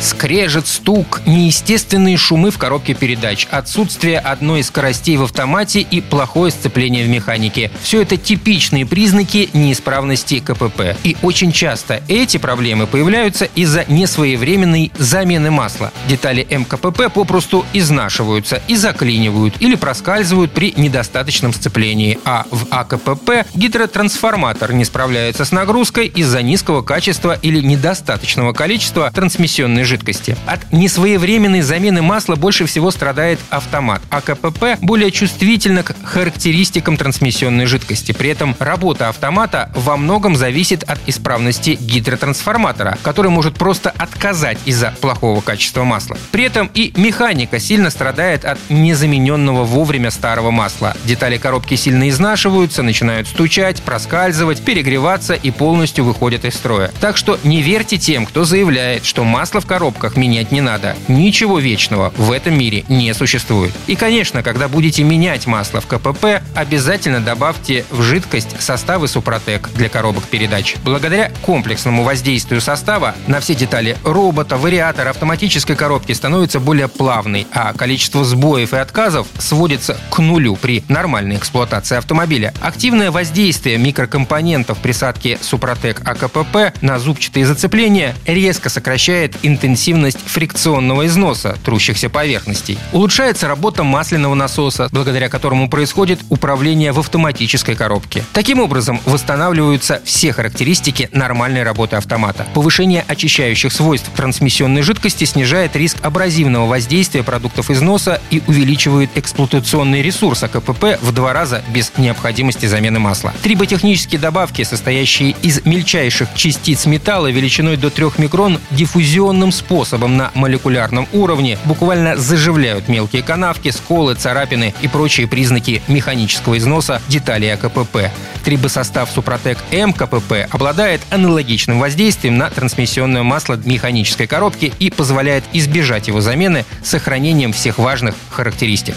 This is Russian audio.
Скрежет, стук, неестественные шумы в коробке передач, отсутствие одной из скоростей в автомате и плохое сцепление в механике. Все это типичные признаки неисправности КПП. И очень часто эти проблемы появляются из-за несвоевременной замены масла. Детали МКПП попросту изнашиваются и заклинивают или проскальзывают при недостаточном сцеплении. А в АКПП гидротрансформатор не справляется с нагрузкой из-за низкого качества или недостаточного количества трансмиссионной жидкости. От несвоевременной замены масла больше всего страдает автомат, а КПП более чувствительна к характеристикам трансмиссионной жидкости. При этом работа автомата во многом зависит от исправности гидротрансформатора, который может просто отказать из-за плохого качества масла. При этом и механика сильно страдает от незамененного вовремя старого масла. Детали коробки сильно изнашиваются, начинают стучать, проскальзывать, перегреваться и полностью выходят из строя. Так что не верьте тем, кто заявляет, что масло в коробках менять не надо. Ничего вечного в этом мире не существует. И, конечно, когда будете менять масло в КПП, обязательно добавьте в жидкость составы Супротек для коробок передач. Благодаря комплексному воздействию состава на все детали робота, вариатора, автоматической коробки становится более плавной, а количество сбоев и отказов сводится к нулю при нормальной эксплуатации автомобиля. Активное воздействие микрокомпонентов присадки Супротек АКПП на зубчатые зацепления резко сокращает интенсивность интенсивность фрикционного износа трущихся поверхностей. Улучшается работа масляного насоса, благодаря которому происходит управление в автоматической коробке. Таким образом, восстанавливаются все характеристики нормальной работы автомата. Повышение очищающих свойств трансмиссионной жидкости снижает риск абразивного воздействия продуктов износа и увеличивает эксплуатационный ресурс АКПП в два раза без необходимости замены масла. Триботехнические добавки, состоящие из мельчайших частиц металла величиной до 3 микрон, диффузионным способом на молекулярном уровне буквально заживляют мелкие канавки, сколы, царапины и прочие признаки механического износа деталей АКПП. Трибосостав Супротек М КПП обладает аналогичным воздействием на трансмиссионное масло механической коробки и позволяет избежать его замены с сохранением всех важных характеристик.